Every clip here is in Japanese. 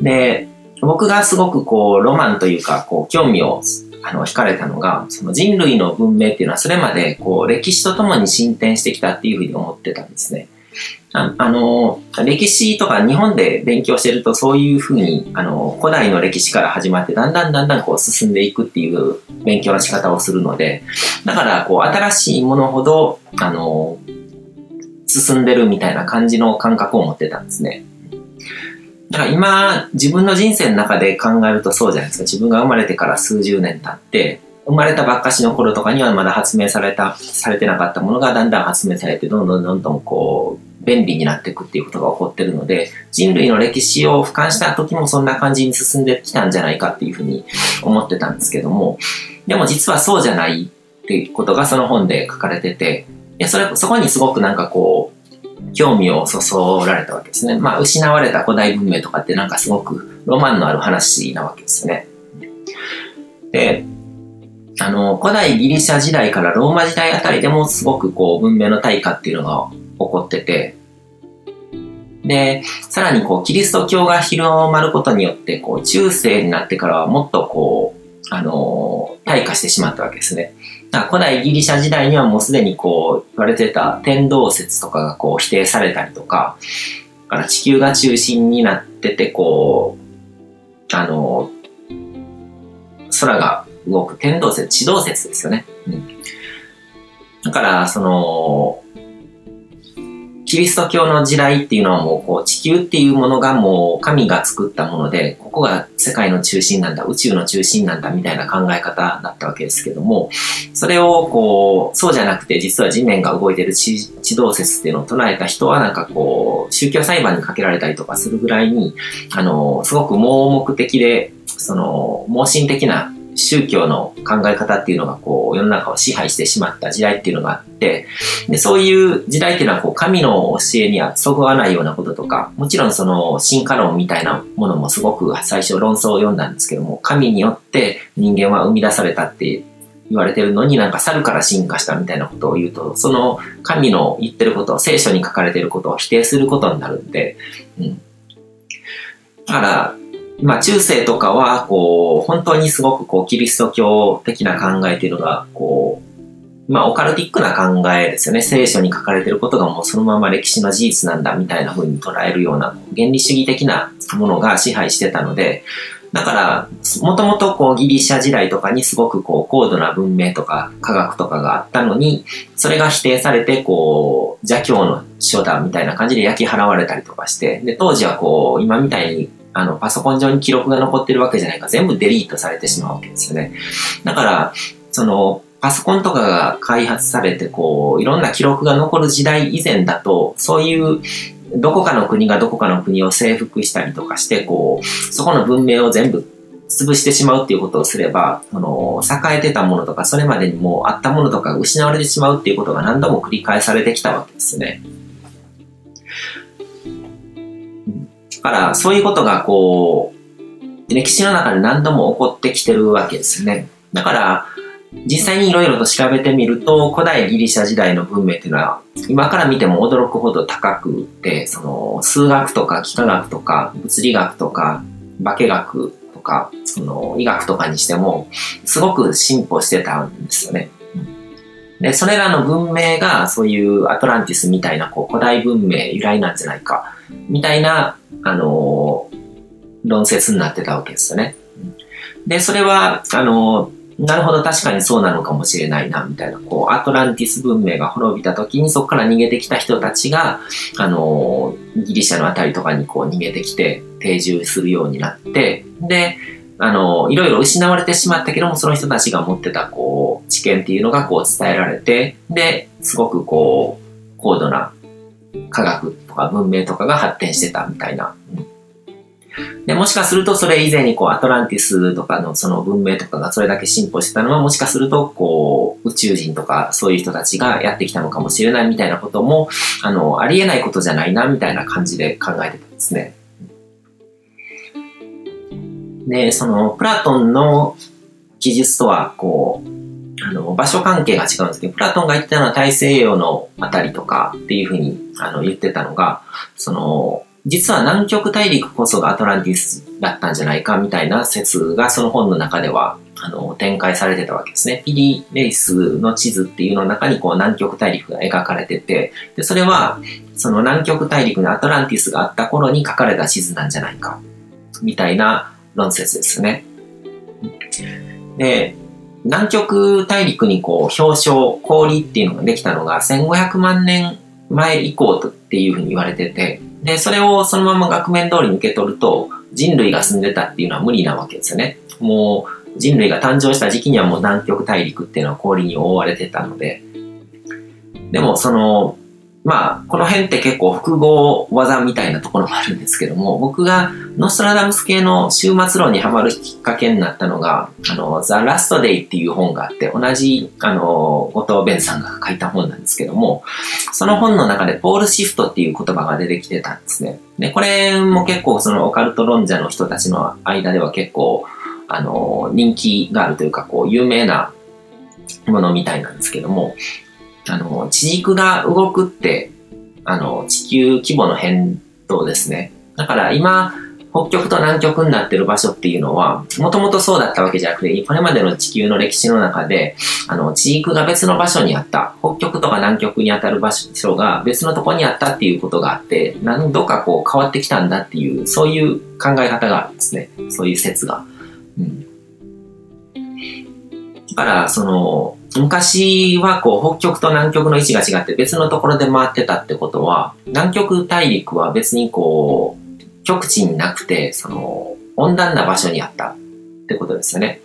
で、僕がすごくこう、ロマンというか、こう、興味をあの、惹かれたのが、その人類の文明っていうのはそれまでこう歴史とともに進展してきたっていうふうに思ってたんですね。ああの、歴史とか日本で勉強してるとそういうふうに、あの、古代の歴史から始まってだんだんだんだんこう進んでいくっていう勉強の仕方をするので、だからこう新しいものほど、あの、進んでるみたいな感じの感覚を持ってたんですね。だから今、自分の人生の中で考えるとそうじゃないですか。自分が生まれてから数十年経って、生まれたばっかしの頃とかにはまだ発明された、されてなかったものがだんだん発明されて、どんどんどんどんこう、便利になっていくっていうことが起こってるので、人類の歴史を俯瞰した時もそんな感じに進んできたんじゃないかっていうふうに思ってたんですけども、でも実はそうじゃないっていうことがその本で書かれてて、いやそれ、そこにすごくなんかこう、興味をそそられたわけですね。まあ、失われた古代文明とかってなんかすごくロマンのある話なわけですね。で、あの、古代ギリシャ時代からローマ時代あたりでもすごくこう文明の大化っていうのが起こってて、で、さらにこうキリスト教が広まることによって、こう中世になってからはもっとこう、あの、化してしまったわけですね。古代ギリシャ時代にはもうすでにこう言われてた天動説とかがこう否定されたりとか、から地球が中心になってて、こう、あの、空が動く天動説、地動説ですよね。うん。だから、その、キリスト教の時代っていうのはもうこう地球っていうものがもう神が作ったもので、ここが世界の中心なんだ、宇宙の中心なんだみたいな考え方だったわけですけども、それをこう、そうじゃなくて実は地面が動いてる地地動説っていうのを唱えた人はなんかこう、宗教裁判にかけられたりとかするぐらいに、あの、すごく盲目的で、その、盲信的な宗教の考え方っていうのがこう世の中を支配してしまった時代っていうのがあって、でそういう時代っていうのはこう神の教えにはそぐわないようなこととか、もちろんその進化論みたいなものもすごく最初論争を読んだんですけども、神によって人間は生み出されたって言われてるのになんか猿から進化したみたいなことを言うと、その神の言ってること、聖書に書かれてることを否定することになるんで、うん。だから、まあ中世とかは、こう、本当にすごくこう、キリスト教的な考えっていうのが、こう、まあオカルティックな考えですよね。聖書に書かれてることがもうそのまま歴史の事実なんだみたいな風に捉えるような原理主義的なものが支配してたので、だから、もともとこうギリシャ時代とかにすごくこう高度な文明とか科学とかがあったのに、それが否定されてこう邪教の書だみたいな感じで焼き払われたりとかして、で、当時はこう今みたいにあの、パソコン上に記録が残ってるわけじゃないか全部デリートされてしまうわけですよね。だから、その、パソコンとかが開発されて、こう、いろんな記録が残る時代以前だと、そういう、どこかの国がどこかの国を征服したりとかして、こう、そこの文明を全部潰してしまうっていうことをすれば、その、栄えてたものとか、それまでにもあったものとか失われてしまうっていうことが何度も繰り返されてきたわけですね。だから、そういうことがこう、歴史の中で何度も起こってきてるわけですよね。だから、実際にいろいろと調べてみると、古代ギリシャ時代の文明っていうのは、今から見ても驚くほど高くて、その、数学とか幾何学とか、物理学とか、化学とか、その、医学とかにしても、すごく進歩してたんですよね。で、それらの文明が、そういうアトランティスみたいな、こう、古代文明由来なんじゃないか、みたいなあの論説になってたわけですよね。で、それは、あのなるほど、確かにそうなのかもしれないな、みたいな、こう、アトランティス文明が滅びた時に、そこから逃げてきた人たちが、あのギリシャのあたりとかにこう逃げてきて、定住するようになって、で、あのいろいろ失われてしまったけども、その人たちが持ってた、こう、知見っていうのがこう伝えられて、で、すごくこう、高度な科学か文明とかが発展してたみたいな。で、もしかするとそれ以前にこうアトランティスとかのその文明とかがそれだけ進歩してたのはもしかするとこう宇宙人とかそういう人たちがやってきたのかもしれないみたいなこともあのありえないことじゃないなみたいな感じで考えてたんですね。で、そのプラトンの記述とはこうあの、場所関係が違うんですけど、プラトンが言ってたのは大西洋のあたりとかっていうふうにあの言ってたのが、その、実は南極大陸こそがアトランティスだったんじゃないかみたいな説がその本の中ではあの展開されてたわけですね。ピリレイスの地図っていうの中にこう南極大陸が描かれてて、で、それはその南極大陸にアトランティスがあった頃に書かれた地図なんじゃないかみたいな論説ですね。で、南極大陸にこう氷床、氷っていうのができたのが1500万年前以降っていうふうに言われてて、で、それをそのまま額面通りに受け取ると人類が住んでたっていうのは無理なわけですよね。もう人類が誕生した時期にはもう南極大陸っていうのは氷に覆われてたので、でもそのまあ、この辺って結構複合技みたいなところもあるんですけども、僕がノストラダムス系の終末論にハマるきっかけになったのが、あの、ザ・ラスト・デイっていう本があって、同じ、あの、後藤弁さんが書いた本なんですけども、その本の中でポールシフトっていう言葉が出てきてたんですね。で、これも結構そのオカルト論者の人たちの間では結構、あの、人気があるというか、こう、有名なものみたいなんですけども、あの、地軸が動くって、あの、地球規模の変動ですね。だから今、北極と南極になってる場所っていうのは、もともとそうだったわけじゃなくて、これまでの地球の歴史の中で、あの、地軸が別の場所にあった、北極とか南極にあたる場所が別のとこにあったっていうことがあって、何度かこう変わってきたんだっていう、そういう考え方があるんですね。そういう説が。うん。だから、その、昔はこう北極と南極の位置が違って別のところで回ってたってことは、南極大陸は別にこう、極地になくて、その、温暖な場所にあったってことですよね。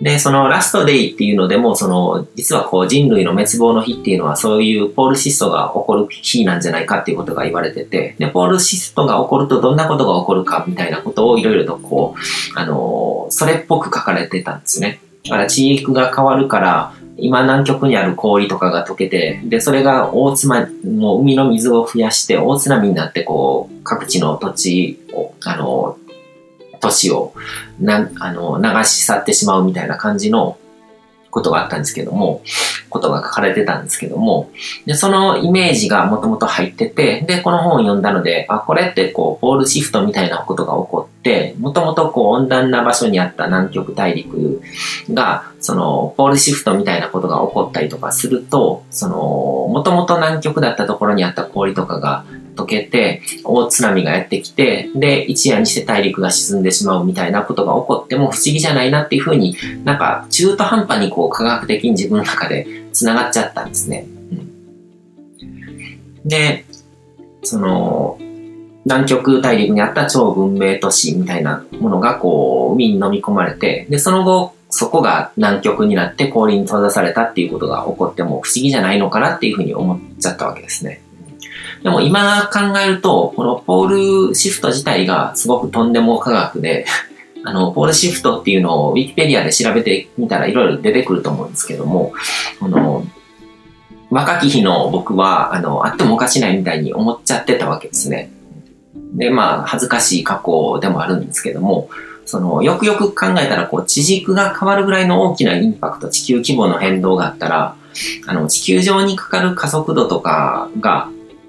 で、そのラストデイっていうのでも、その、実はこう人類の滅亡の日っていうのはそういうポールシストが起こる日なんじゃないかっていうことが言われてて、で、ポールシストが起こるとどんなことが起こるかみたいなことをいろいろとこう、あの、それっぽく書かれてたんですね。だから地域が変わるから、今南極にある氷とかが溶けて、で、それが大津波、もう海の水を増やして大津波になって、こう、各地の土地を、あの、都市をな、あの、流し去ってしまうみたいな感じのことがあったんですけども、ことが書かれてたんですけども、で、そのイメージがもともと入ってて、で、この本を読んだので、あ、これってこう、ポールシフトみたいなことが起こって、もともとこう、温暖な場所にあった南極大陸が、その、ポールシフトみたいなことが起こったりとかすると、その、もともと南極だったところにあった氷とかが溶けて、大津波がやってきて、で、一夜にして大陸が沈んでしまうみたいなことが起こっても不思議じゃないなっていうふうになんか中途半端にこう科学的に自分の中で繋がっちゃったんですね。うん、で、その、南極大陸にあった超文明都市みたいなものがこう海に飲み込まれて、で、その後そこが南極になって氷に閉ざされたっていうことが起こっても不思議じゃないのかなっていうふうに思っちゃったわけですね。でも今考えると、このポールシフト自体がすごくとんでも科学で、あの、ポールシフトっていうのをウィキペディアで調べてみたらいろいろ出てくると思うんですけども、この、若き日の僕は、あの、あってもおかしないみたいに思っちゃってたわけですね。で、まあ、恥ずかしい過去でもあるんですけども、その、よくよく考えたら、こう、地軸が変わるぐらいの大きなインパクト、地球規模の変動があったら、あの、地球上にかかる加速度とかが、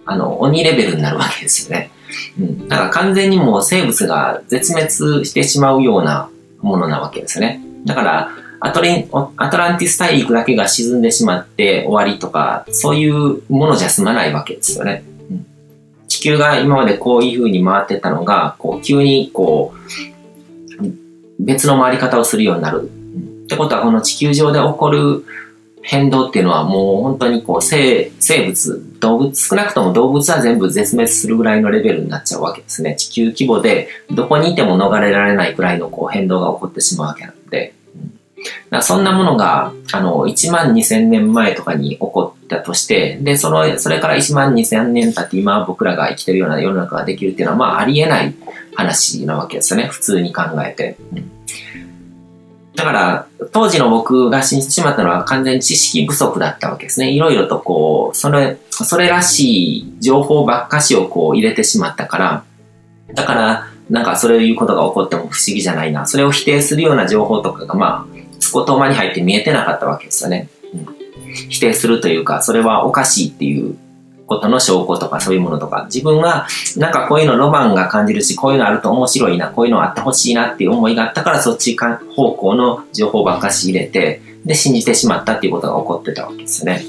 あの、鬼レベルになるわけですよね。うん。だから完全にもう生物が絶滅してしまうようなものなわけですね。だから、アトレアトランティス大陸だけが沈んでしまって終わりとか、そういうものじゃ済まないわけですよね。うん、地球が今までこういう風に回ってたのが、こう急にこう、別の回り方をするようになる。ってことは、この地球上で起こる変動っていうのはもう本当にこう生生物、動物、少なくとも動物は全部絶滅するぐらいのレベルになっちゃうわけですね。地球規模でどこにいても逃れられないくらいのこう変動が起こってしまうわけなので。だそんなものが、あの、1万2000年前とかに起こったとして、で、その、それから1万2000年経って今僕らが生きてるような世の中ができるっていうのは、まあありえない話なわけですよね。普通に考えて。だから、当時の僕が信じてしまったのは完全に知識不足だったわけですね。いろいろとこう、それ、それらしい情報ばっかしをこう入れてしまったから、だから、なんかそういうことが起こっても不思議じゃないな。それを否定するような情報とかが、まあ、つことまに入って見えてなかったわけですよね。うん、否定するというか、それはおかしいっていうことの証拠とかそういうものとか、自分がなんかこういうのロマンが感じるし、こういうのあると面白いな、こういうのあってほしいなっていう思いがあったからそっち方向の情報ばっかし入れて、で、信じてしまったっていうことが起こってたわけですね。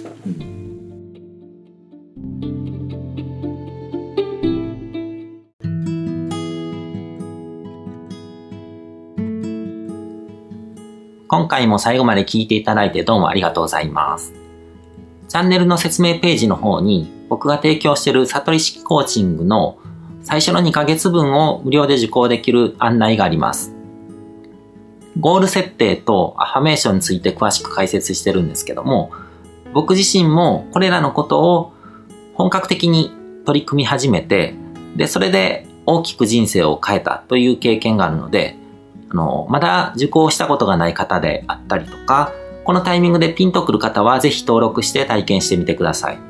今回も最後まで聞いていただいてどうもありがとうございます。チャンネルの説明ページの方に僕が提供している悟り式コーチングの最初の2ヶ月分を無料で受講できる案内があります。ゴール設定とアファメーションについて詳しく解説してるんですけども、僕自身もこれらのことを本格的に取り組み始めて、で、それで大きく人生を変えたという経験があるので、あの、まだ受講したことがない方であったりとか、このタイミングでピンとくる方はぜひ登録して体験してみてください。